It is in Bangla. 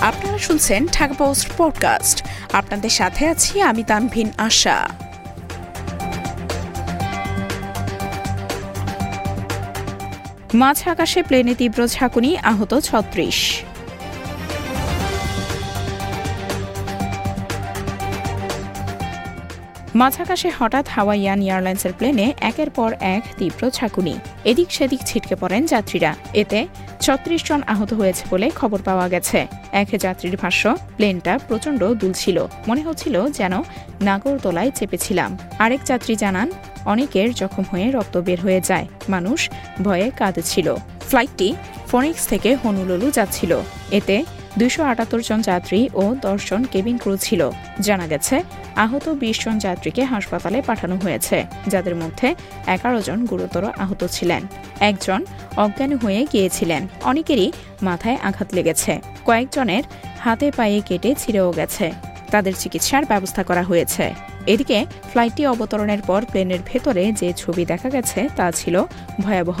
আপনারা শুনছেন ঢাকা পোস্ট পডকাস্ট। আপনাদের সাথে আছি আমি তানভিন আশা। মাঝ আকাশে প্লেনে তীব্র ঝাঁকুনি, আহত ছত্রিশ। মাঝাকাশে হঠাৎ হাওয়াইয়ান এয়ারলাইন্সের প্লেনে একের পর এক তীব্র ঝাঁকুনি। এদিক সেদিক ছিটকে পড়েন যাত্রীরা। এতে ছত্রিশ জন আহত হয়েছে বলে খবর পাওয়া গেছে। এক যাত্রীর ভাষ্য, প্লেনটা প্রচণ্ড দুলছিল। মনে হচ্ছিল যেন নাগরতলায় চেপেছিলাম। আরেক যাত্রী জানান, অনেকের জখম হয়ে রক্ত বের হয়ে যায়। মানুষ ভয়ে কাঁদছিল। ফ্লাইটটি ফনিক্স থেকে হনুলুলু যাচ্ছিল। এতে দুইশো আটাত্তর জন যাত্রী ও দশ জন কেবিন ক্রু ছিল। জানা গেছে, আহত বিশ জন যাত্রীকে হাসপাতালে পাঠানো হয়েছে, যাদের মধ্যে এগারো জন গুরুতর আহত ছিলেন। একজন অজ্ঞান হয়ে গিয়েছিলেন। অনেকেরই মাথায় আঘাত লেগেছে। কয়েকজনের হাতে পায়ে কেটে ছিঁড়েও গেছে। তাদের চিকিৎসার ব্যবস্থা করা হয়েছে। এদিকে ফ্লাইটটি অবতরণের পর প্লেনের ভেতরে যে ছবি দেখা গেছে তা ছিল ভয়াবহ।